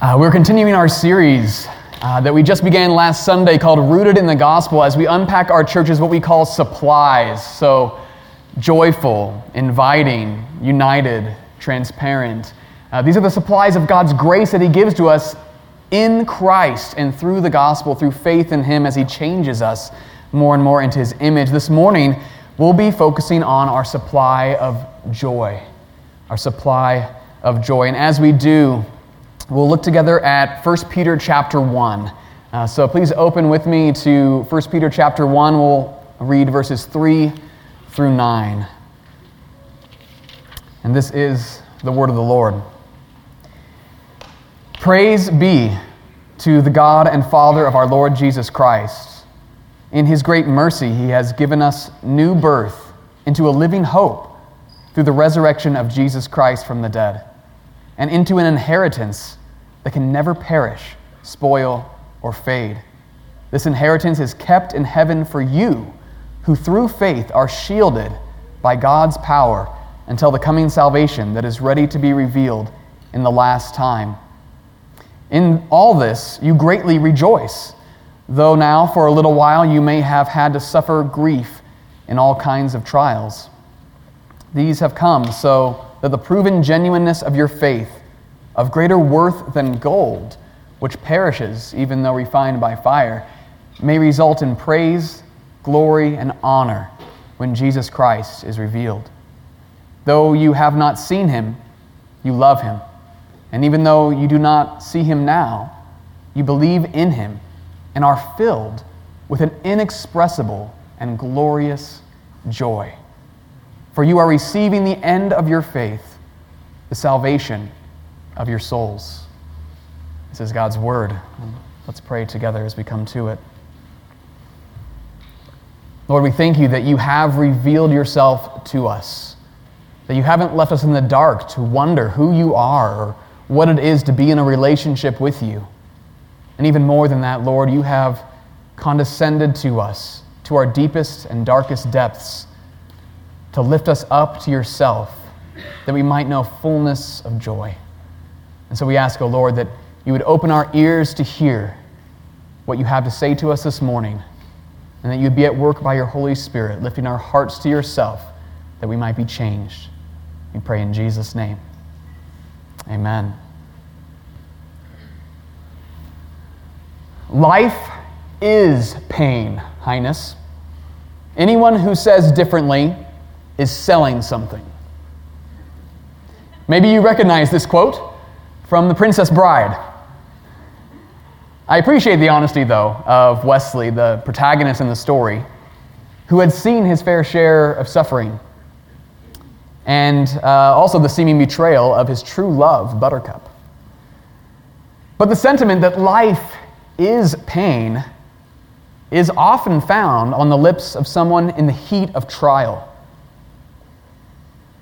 Uh, we're continuing our series uh, that we just began last Sunday called Rooted in the Gospel as we unpack our churches what we call supplies. So, joyful, inviting, united, transparent. Uh, these are the supplies of God's grace that He gives to us in Christ and through the gospel, through faith in Him as He changes us more and more into His image. This morning, we'll be focusing on our supply of joy. Our supply of joy. And as we do, We'll look together at 1 Peter chapter 1. Uh, so please open with me to 1 Peter chapter 1. We'll read verses 3 through 9. And this is the word of the Lord. Praise be to the God and Father of our Lord Jesus Christ. In his great mercy, he has given us new birth into a living hope through the resurrection of Jesus Christ from the dead and into an inheritance that can never perish, spoil, or fade. This inheritance is kept in heaven for you, who through faith are shielded by God's power until the coming salvation that is ready to be revealed in the last time. In all this, you greatly rejoice, though now for a little while you may have had to suffer grief in all kinds of trials. These have come so that the proven genuineness of your faith, of greater worth than gold, which perishes even though refined by fire, may result in praise, glory, and honor when Jesus Christ is revealed. Though you have not seen him, you love him. And even though you do not see him now, you believe in him and are filled with an inexpressible and glorious joy. For you are receiving the end of your faith, the salvation of your souls. This is God's word. Let's pray together as we come to it. Lord, we thank you that you have revealed yourself to us, that you haven't left us in the dark to wonder who you are or what it is to be in a relationship with you. And even more than that, Lord, you have condescended to us, to our deepest and darkest depths, to lift us up to yourself, that we might know fullness of joy. And so we ask, O oh Lord, that you would open our ears to hear what you have to say to us this morning, and that you'd be at work by your Holy Spirit, lifting our hearts to yourself, that we might be changed. We pray in Jesus' name. Amen. Life is pain, Highness. Anyone who says differently is selling something. Maybe you recognize this quote from The Princess Bride. I appreciate the honesty, though, of Westley, the protagonist in the story, who had seen his fair share of suffering, and uh, also the seeming betrayal of his true love, Buttercup. But the sentiment that life is pain is often found on the lips of someone in the heat of trial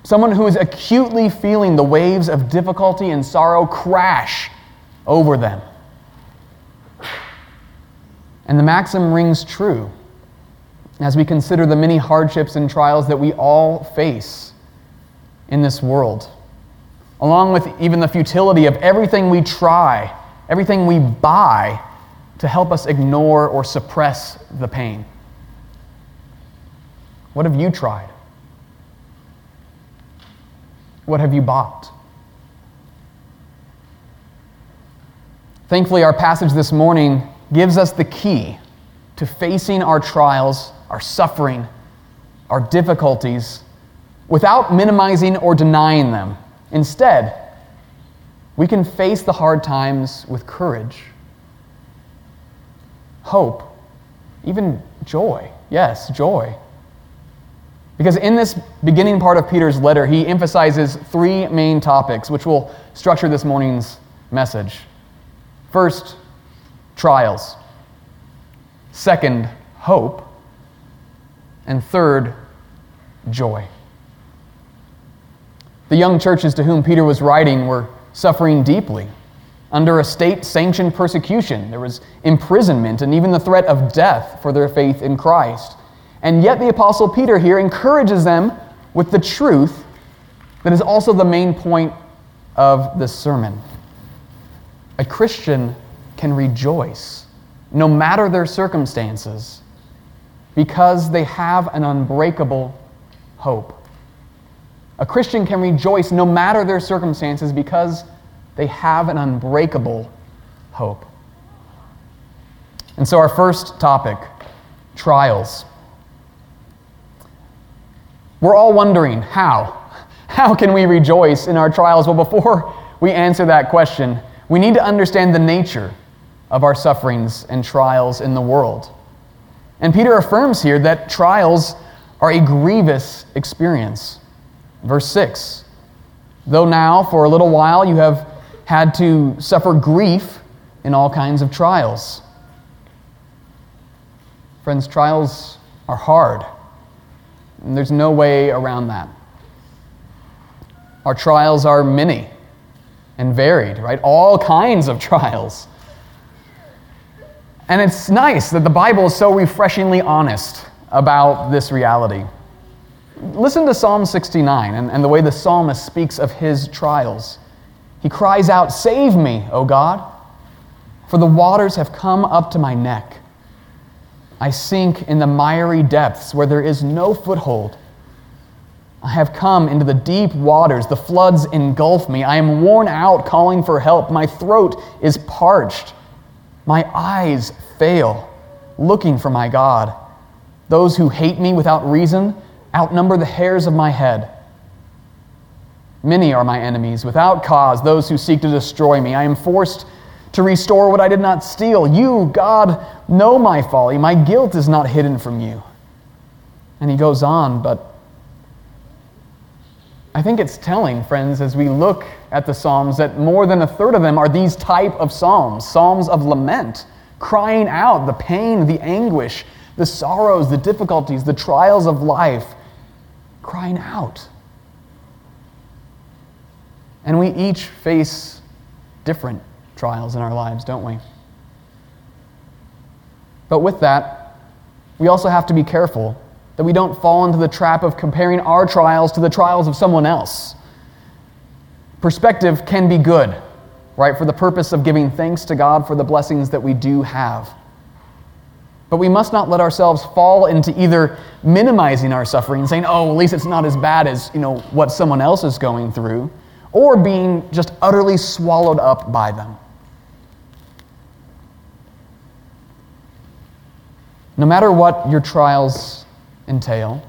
someone who is acutely feeling the waves of difficulty and sorrow crash over them. And the maxim rings true as we consider the many hardships and trials that we all face in this world, along with even the futility of everything we try, everything we buy to help us ignore or suppress the pain. What have you tried? What have you bought? Thankfully, our passage this morning gives us the key to facing our trials, our suffering, our difficulties without minimizing or denying them. Instead, we can face the hard times with courage, hope, even joy. Yes, joy. Because in this beginning part of Peter's letter, he emphasizes three main topics, which will structure this morning's message. First, trials. Second, hope. And third, joy. The young churches to whom Peter was writing were suffering deeply under a state sanctioned persecution. There was imprisonment and even the threat of death for their faith in Christ. And yet, the Apostle Peter here encourages them with the truth that is also the main point of this sermon. a Christian can rejoice no matter their circumstances because they have an unbreakable hope. A Christian can rejoice no matter their circumstances because they have an unbreakable hope. And so, our first topic trials. We're all wondering how? How can we rejoice in our trials? Well, before we answer that question, we need to understand the nature of our sufferings and trials in the world. And Peter affirms here that trials are a grievous experience. Verse 6 Though now, for a little while, you have had to suffer grief in all kinds of trials. Friends, trials are hard, and there's no way around that. Our trials are many and varied, right? All kinds of trials. And it's nice that the Bible is so refreshingly honest about this reality. Listen to Psalm 69 and, and the way the psalmist speaks of his trials. He cries out, Save me, O God, for the waters have come up to my neck. I sink in the miry depths where there is no foothold. I have come into the deep waters. The floods engulf me. I am worn out calling for help. My throat is parched. My eyes fail, looking for my God. Those who hate me without reason outnumber the hairs of my head. Many are my enemies without cause, those who seek to destroy me. I am forced to restore what I did not steal. You, God, know my folly. My guilt is not hidden from you. And he goes on, but I think it's telling, friends, as we look at the Psalms, that more than a third of them are these type of Psalms, Psalms of lament, crying out the pain, the anguish, the sorrows, the difficulties, the trials of life, crying out. And we each face different trials in our lives, don't we? But with that, we also have to be careful that we don't fall into the trap of comparing our trials to the trials of someone else. Perspective can be good, right, for the purpose of giving thanks to God for the blessings that we do have. But we must not let ourselves fall into either minimizing our suffering, saying, oh, at least it's not as bad as you know, what someone else is going through, or being just utterly swallowed up by them. No matter what your trials entail,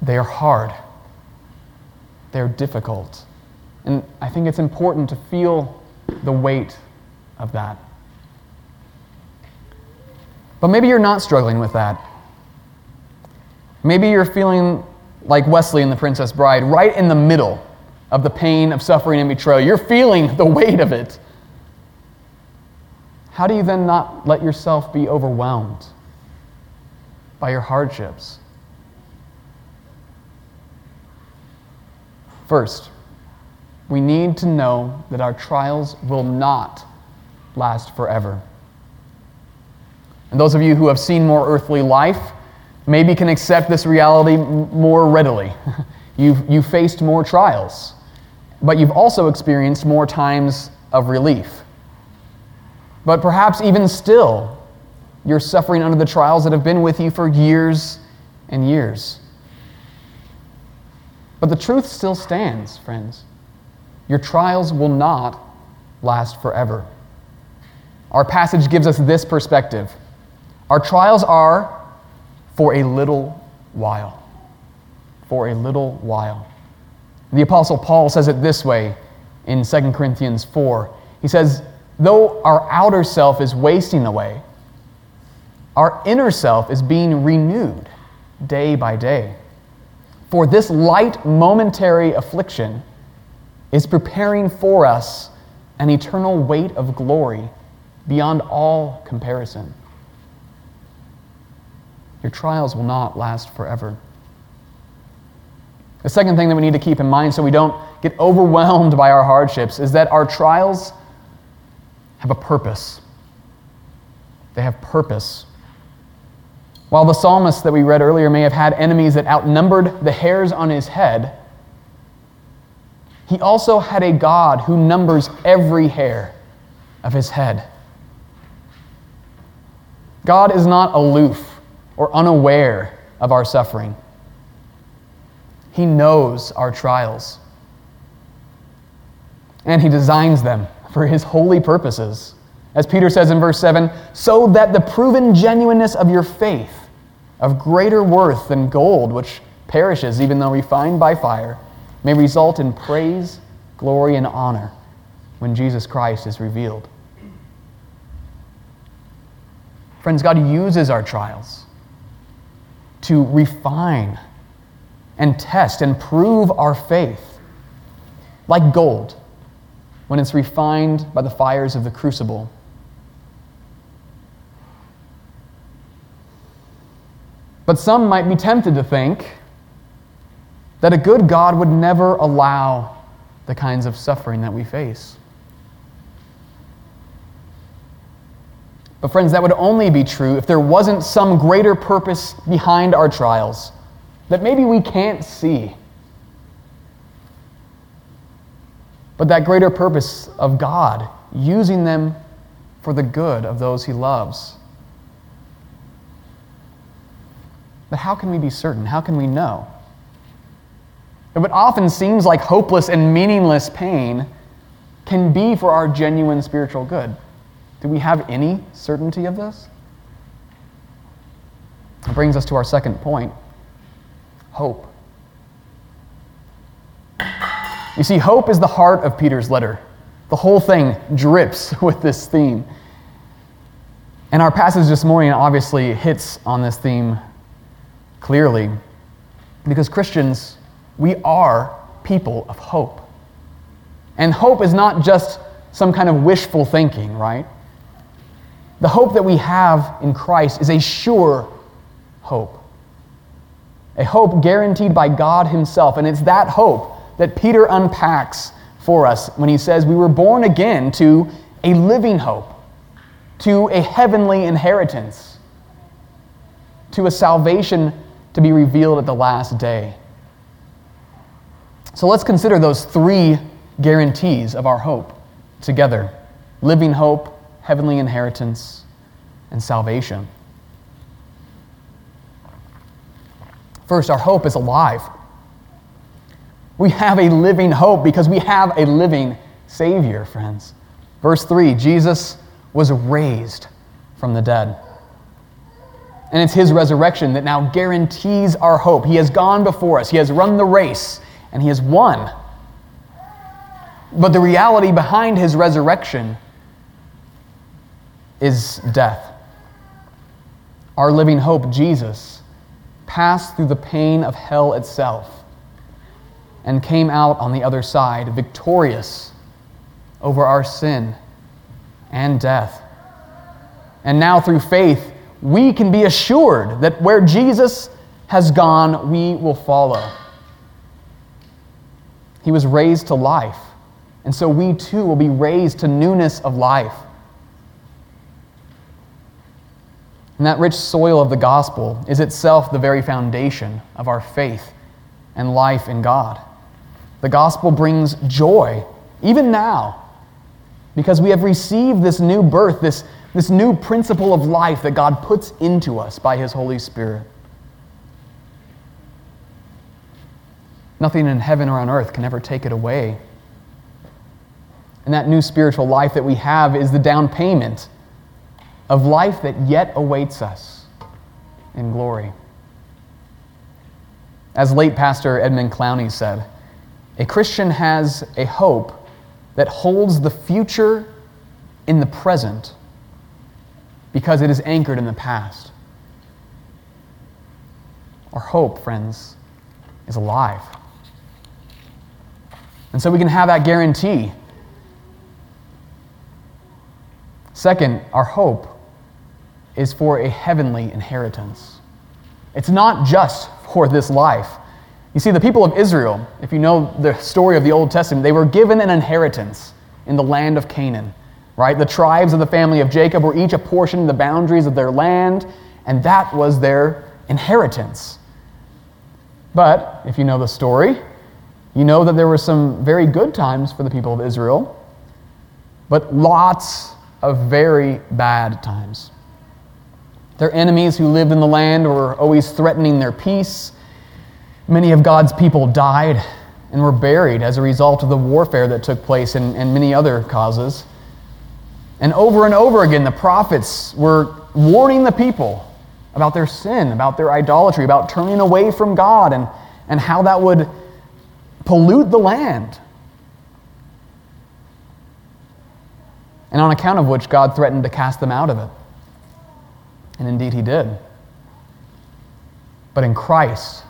they are hard, they're difficult. And I think it's important to feel the weight of that. But maybe you're not struggling with that. Maybe you're feeling like Westley in The Princess Bride, right in the middle of the pain of suffering and betrayal. You're feeling the weight of it. How do you then not let yourself be overwhelmed by your hardships? First, we need to know that our trials will not last forever. And those of you who have seen more earthly life maybe can accept this reality more readily. you've, you've faced more trials, but you've also experienced more times of relief. But perhaps even still, you're suffering under the trials that have been with you for years and years. But the truth still stands, friends. Your trials will not last forever. Our passage gives us this perspective our trials are for a little while. For a little while. The Apostle Paul says it this way in 2 Corinthians 4. He says, Though our outer self is wasting away, our inner self is being renewed day by day. For this light momentary affliction is preparing for us an eternal weight of glory beyond all comparison. Your trials will not last forever. The second thing that we need to keep in mind so we don't get overwhelmed by our hardships is that our trials have a purpose. They have purpose. While the psalmist that we read earlier may have had enemies that outnumbered the hairs on his head, he also had a God who numbers every hair of his head. God is not aloof or unaware of our suffering. He knows our trials. And He designs them for His holy purposes. As Peter says in verse 7 so that the proven genuineness of your faith, of greater worth than gold, which perishes even though refined by fire, may result in praise, glory, and honor when Jesus Christ is revealed. Friends, God uses our trials to refine and test and prove our faith like gold when it's refined by the fires of the crucible. But some might be tempted to think that a good God would never allow the kinds of suffering that we face. But, friends, that would only be true if there wasn't some greater purpose behind our trials that maybe we can't see. But that greater purpose of God using them for the good of those he loves. But how can we be certain? How can we know? It often seems like hopeless and meaningless pain can be for our genuine spiritual good. Do we have any certainty of this? It brings us to our second point hope. You see, hope is the heart of Peter's letter. The whole thing drips with this theme. And our passage this morning obviously hits on this theme clearly because Christians, we are people of hope. And hope is not just some kind of wishful thinking, right? The hope that we have in Christ is a sure hope, a hope guaranteed by God Himself. And it's that hope that Peter unpacks for us when he says we were born again to a living hope, to a heavenly inheritance, to a salvation to be revealed at the last day. So let's consider those three guarantees of our hope together living hope, heavenly inheritance, and salvation. First, our hope is alive. We have a living hope because we have a living Savior, friends. Verse 3 Jesus was raised from the dead. And it's His resurrection that now guarantees our hope. He has gone before us, He has run the race, and He has won. But the reality behind His resurrection is death. Our living hope, Jesus, passed through the pain of hell itself and came out on the other side victorious over our sin and death. And now, through faith, we can be assured that where Jesus has gone, we will follow. He was raised to life, and so we too will be raised to newness of life. And that rich soil of the gospel is itself the very foundation of our faith and life in God. The gospel brings joy, even now, because we have received this new birth, this, this new principle of life that God puts into us by His Holy Spirit. Nothing in heaven or on earth can ever take it away. And that new spiritual life that we have is the down payment of life that yet awaits us in glory. As late pastor Edmund Clowney said, a Christian has a hope that holds the future in the present because it is anchored in the past. Our hope, friends, is alive. And so we can have that guarantee. Second, our hope is for a heavenly inheritance. It's not just for this life. You see, the people of Israel, if you know the story of the Old Testament, they were given an inheritance in the land of Canaan, right? The tribes of the family of Jacob were each apportioned the boundaries of their land, and that was their inheritance. But if you know the story, You know that there were some very good times for the people of Israel, but lots of very bad times. Their enemies who lived in the land were always threatening their peace. Many of God's people died and were buried as a result of the warfare that took place and, and many other causes. And over and over again, the prophets were warning the people about their sin, about their idolatry, about turning away from God, and, and how that would pollute the land. And on account of which, God threatened to cast them out of it. And indeed, He did. But in Christ,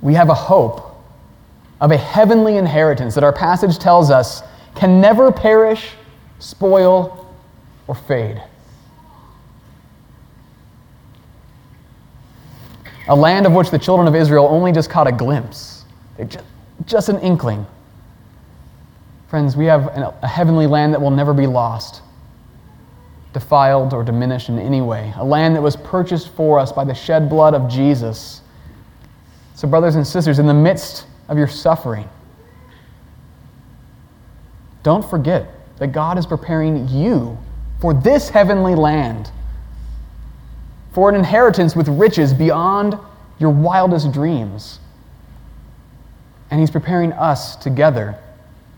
we have a hope of a heavenly inheritance that our passage tells us can never perish, spoil, or fade. A land of which the children of Israel only just caught a glimpse, just, an inkling. Friends, we have a heavenly land that will never be lost, defiled, or diminished in any way. A land that was purchased for us by the shed blood of Jesus. So, brothers and sisters, in the midst of your suffering. Don't forget that God is preparing you for this heavenly land, for an inheritance with riches beyond your wildest dreams. And He's preparing us together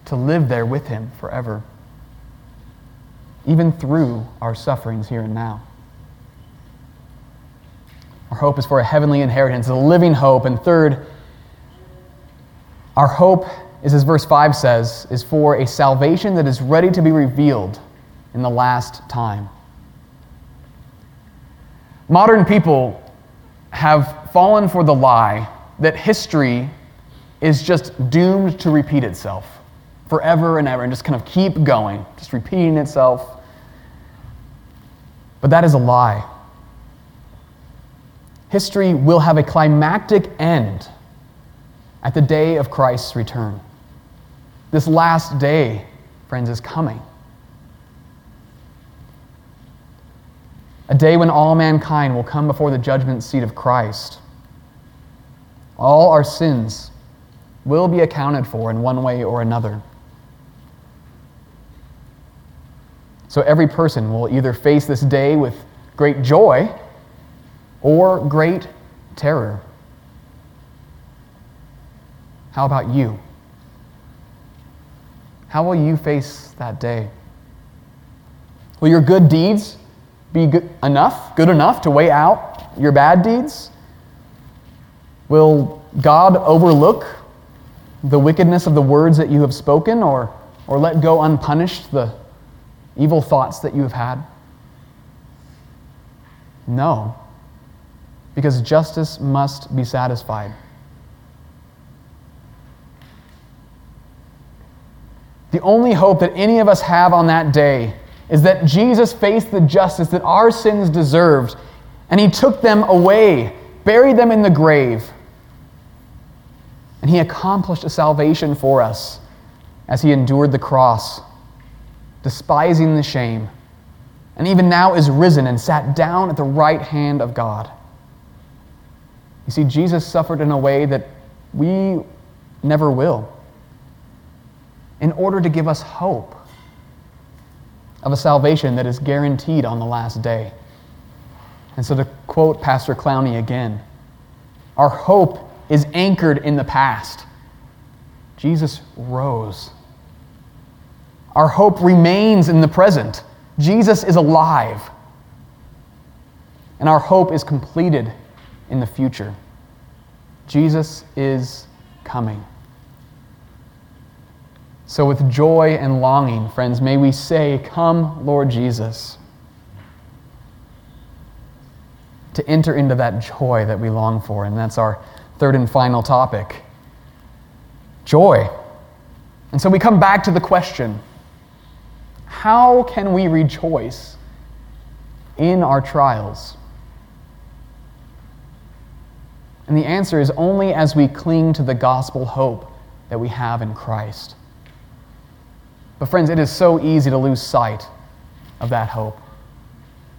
to live there with Him forever, even through our sufferings here and now. Our hope is for a heavenly inheritance, a living hope. And third, our hope is, as verse 5 says, is for a salvation that is ready to be revealed in the last time. Modern people have fallen for the lie that history is just doomed to repeat itself forever and ever and just kind of keep going, just repeating itself. But that is a lie. History will have a climactic end at the day of Christ's return. This last day, friends, is coming. A day when all mankind will come before the judgment seat of Christ. All our sins will be accounted for in one way or another. So every person will either face this day with great joy or great terror. How about you? How will you face that day? Will your good deeds be good enough, good enough to weigh out your bad deeds? Will God overlook the wickedness of the words that you have spoken or, or let go unpunished the evil thoughts that you have had? No, because justice must be satisfied. The only hope that any of us have on that day is that Jesus faced the justice that our sins deserved, and he took them away, buried them in the grave, and he accomplished a salvation for us as he endured the cross, despising the shame, and even now is risen and sat down at the right hand of God. You see, Jesus suffered in a way that we never will in order to give us hope of a salvation that is guaranteed on the last day. And so, to quote Pastor Clowney again, our hope is anchored in the past. Jesus rose. Our hope remains in the present. Jesus is alive. And our hope is completed in the future. Jesus is coming. So, with joy and longing, friends, may we say, Come, Lord Jesus, to enter into that joy that we long for. And that's our third and final topic joy. And so we come back to the question how can we rejoice in our trials? And the answer is only as we cling to the gospel hope that we have in Christ. But, friends, it is so easy to lose sight of that hope.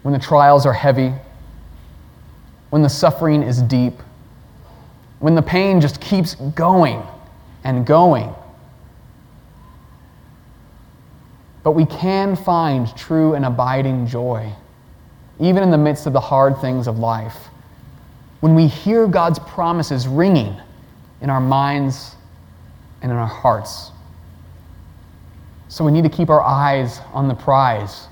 When the trials are heavy, when the suffering is deep, when the pain just keeps going and going. But we can find true and abiding joy, even in the midst of the hard things of life, when we hear God's promises ringing in our minds and in our hearts. So we need to keep our eyes on the prize,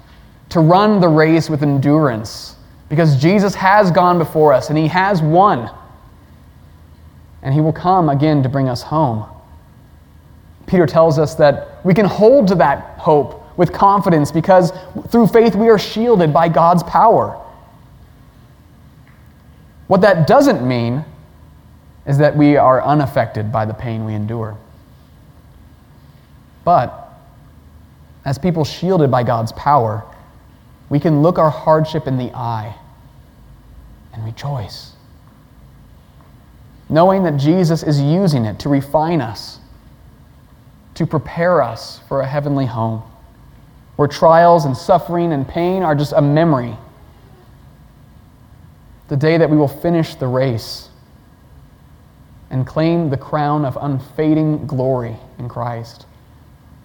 to run the race with endurance, because Jesus has gone before us and he has won. And he will come again to bring us home. Peter tells us that we can hold to that hope with confidence because through faith we are shielded by God's power. What that doesn't mean is that we are unaffected by the pain we endure. But as people shielded by God's power, we can look our hardship in the eye and rejoice, knowing that Jesus is using it to refine us, to prepare us for a heavenly home, where trials and suffering and pain are just a memory. The day that we will finish the race and claim the crown of unfading glory in Christ.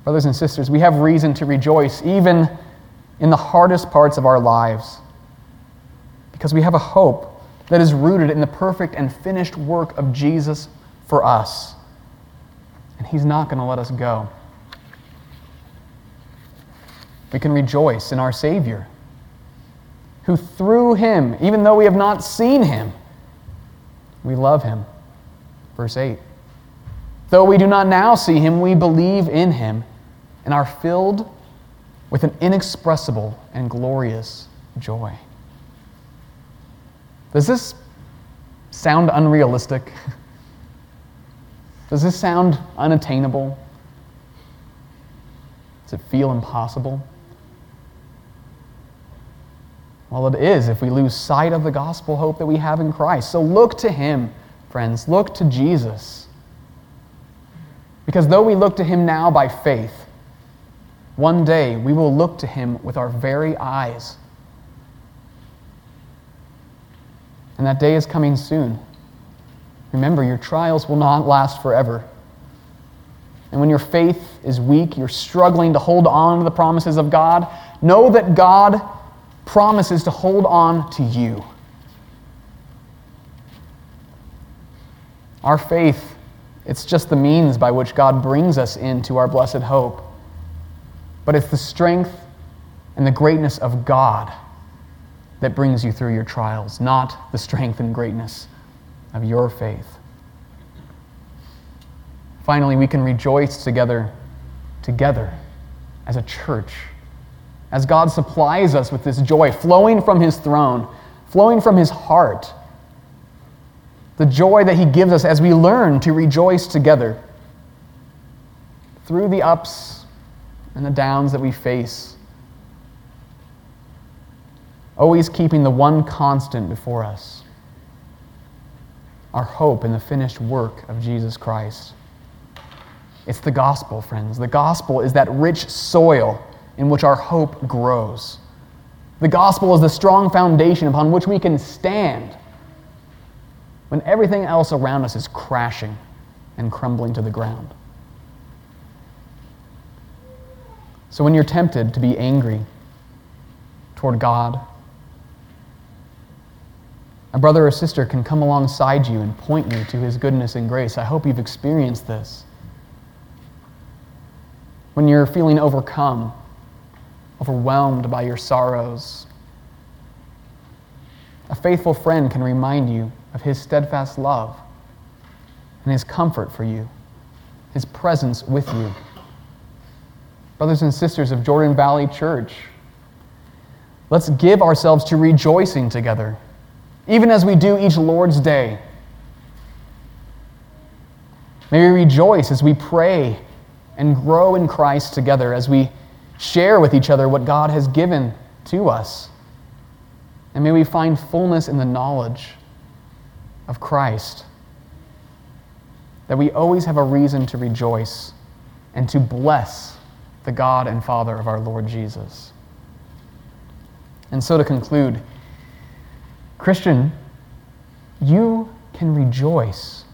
Brothers and sisters, we have reason to rejoice even in the hardest parts of our lives because we have a hope that is rooted in the perfect and finished work of Jesus for us. And He's not going to let us go. We can rejoice in our Savior, who through Him, even though we have not seen Him, we love Him. Verse 8. Though we do not now see Him, we believe in Him and are filled with an inexpressible and glorious joy. Does this sound unrealistic? Does this sound unattainable? Does it feel impossible? Well, it is if we lose sight of the gospel hope that we have in Christ. So look to Him, friends. Look to Jesus. Because though we look to Him now by faith, one day we will look to him with our very eyes. And that day is coming soon. Remember, your trials will not last forever. And when your faith is weak, you're struggling to hold on to the promises of God, know that God promises to hold on to you. Our faith, it's just the means by which God brings us into our blessed hope but it's the strength and the greatness of God that brings you through your trials, not the strength and greatness of your faith. Finally, we can rejoice together, together as a church, as God supplies us with this joy flowing from His throne, flowing from His heart. The joy that He gives us as we learn to rejoice together through the ups and the downs that we face. Always keeping the one constant before us our hope in the finished work of Jesus Christ. It's the gospel, friends. The gospel is that rich soil in which our hope grows. The gospel is the strong foundation upon which we can stand when everything else around us is crashing and crumbling to the ground. So when you're tempted to be angry toward God, a brother or sister can come alongside you and point you to his goodness and grace. I hope you've experienced this. When you're feeling overcome, overwhelmed by your sorrows, a faithful friend can remind you of his steadfast love and his comfort for you, his presence with you brothers and sisters of Jordan Valley Church. Let's give ourselves to rejoicing together, even as we do each Lord's Day. May we rejoice as we pray and grow in Christ together, as we share with each other what God has given to us. And may we find fullness in the knowledge of Christ, that we always have a reason to rejoice and to bless the God and Father of our Lord Jesus. And so to conclude, Christian, you can rejoice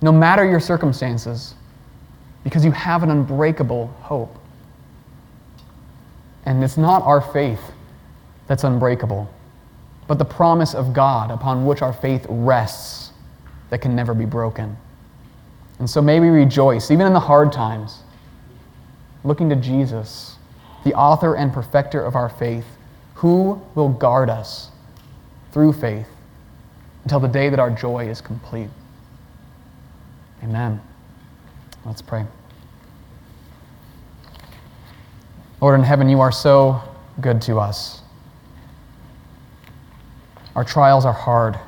no matter your circumstances, because you have an unbreakable hope. And it's not our faith that's unbreakable, but the promise of God upon which our faith rests that can never be broken. And so may we rejoice, even in the hard times, looking to Jesus, the author and perfecter of our faith, who will guard us through faith until the day that our joy is complete. Amen. Let's pray. Lord in heaven, you are so good to us. Our trials are hard,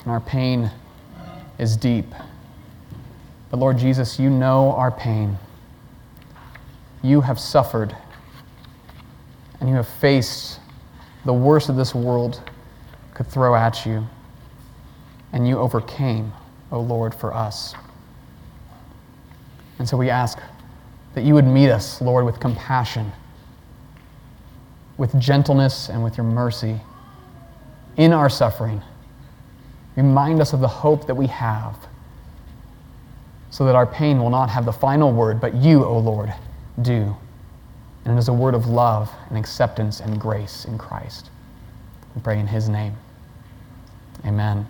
and our pain is deep. But Lord Jesus, you know our pain. You have suffered, and you have faced the worst of this world could throw at you, and you overcame, O Lord, for us. And so we ask that you would meet us, Lord, with compassion, with gentleness, and with your mercy in our suffering. Remind us of the hope that we have so that our pain will not have the final word, but you, O Lord, do. And it is a word of love and acceptance and grace in Christ. We pray in his name. Amen.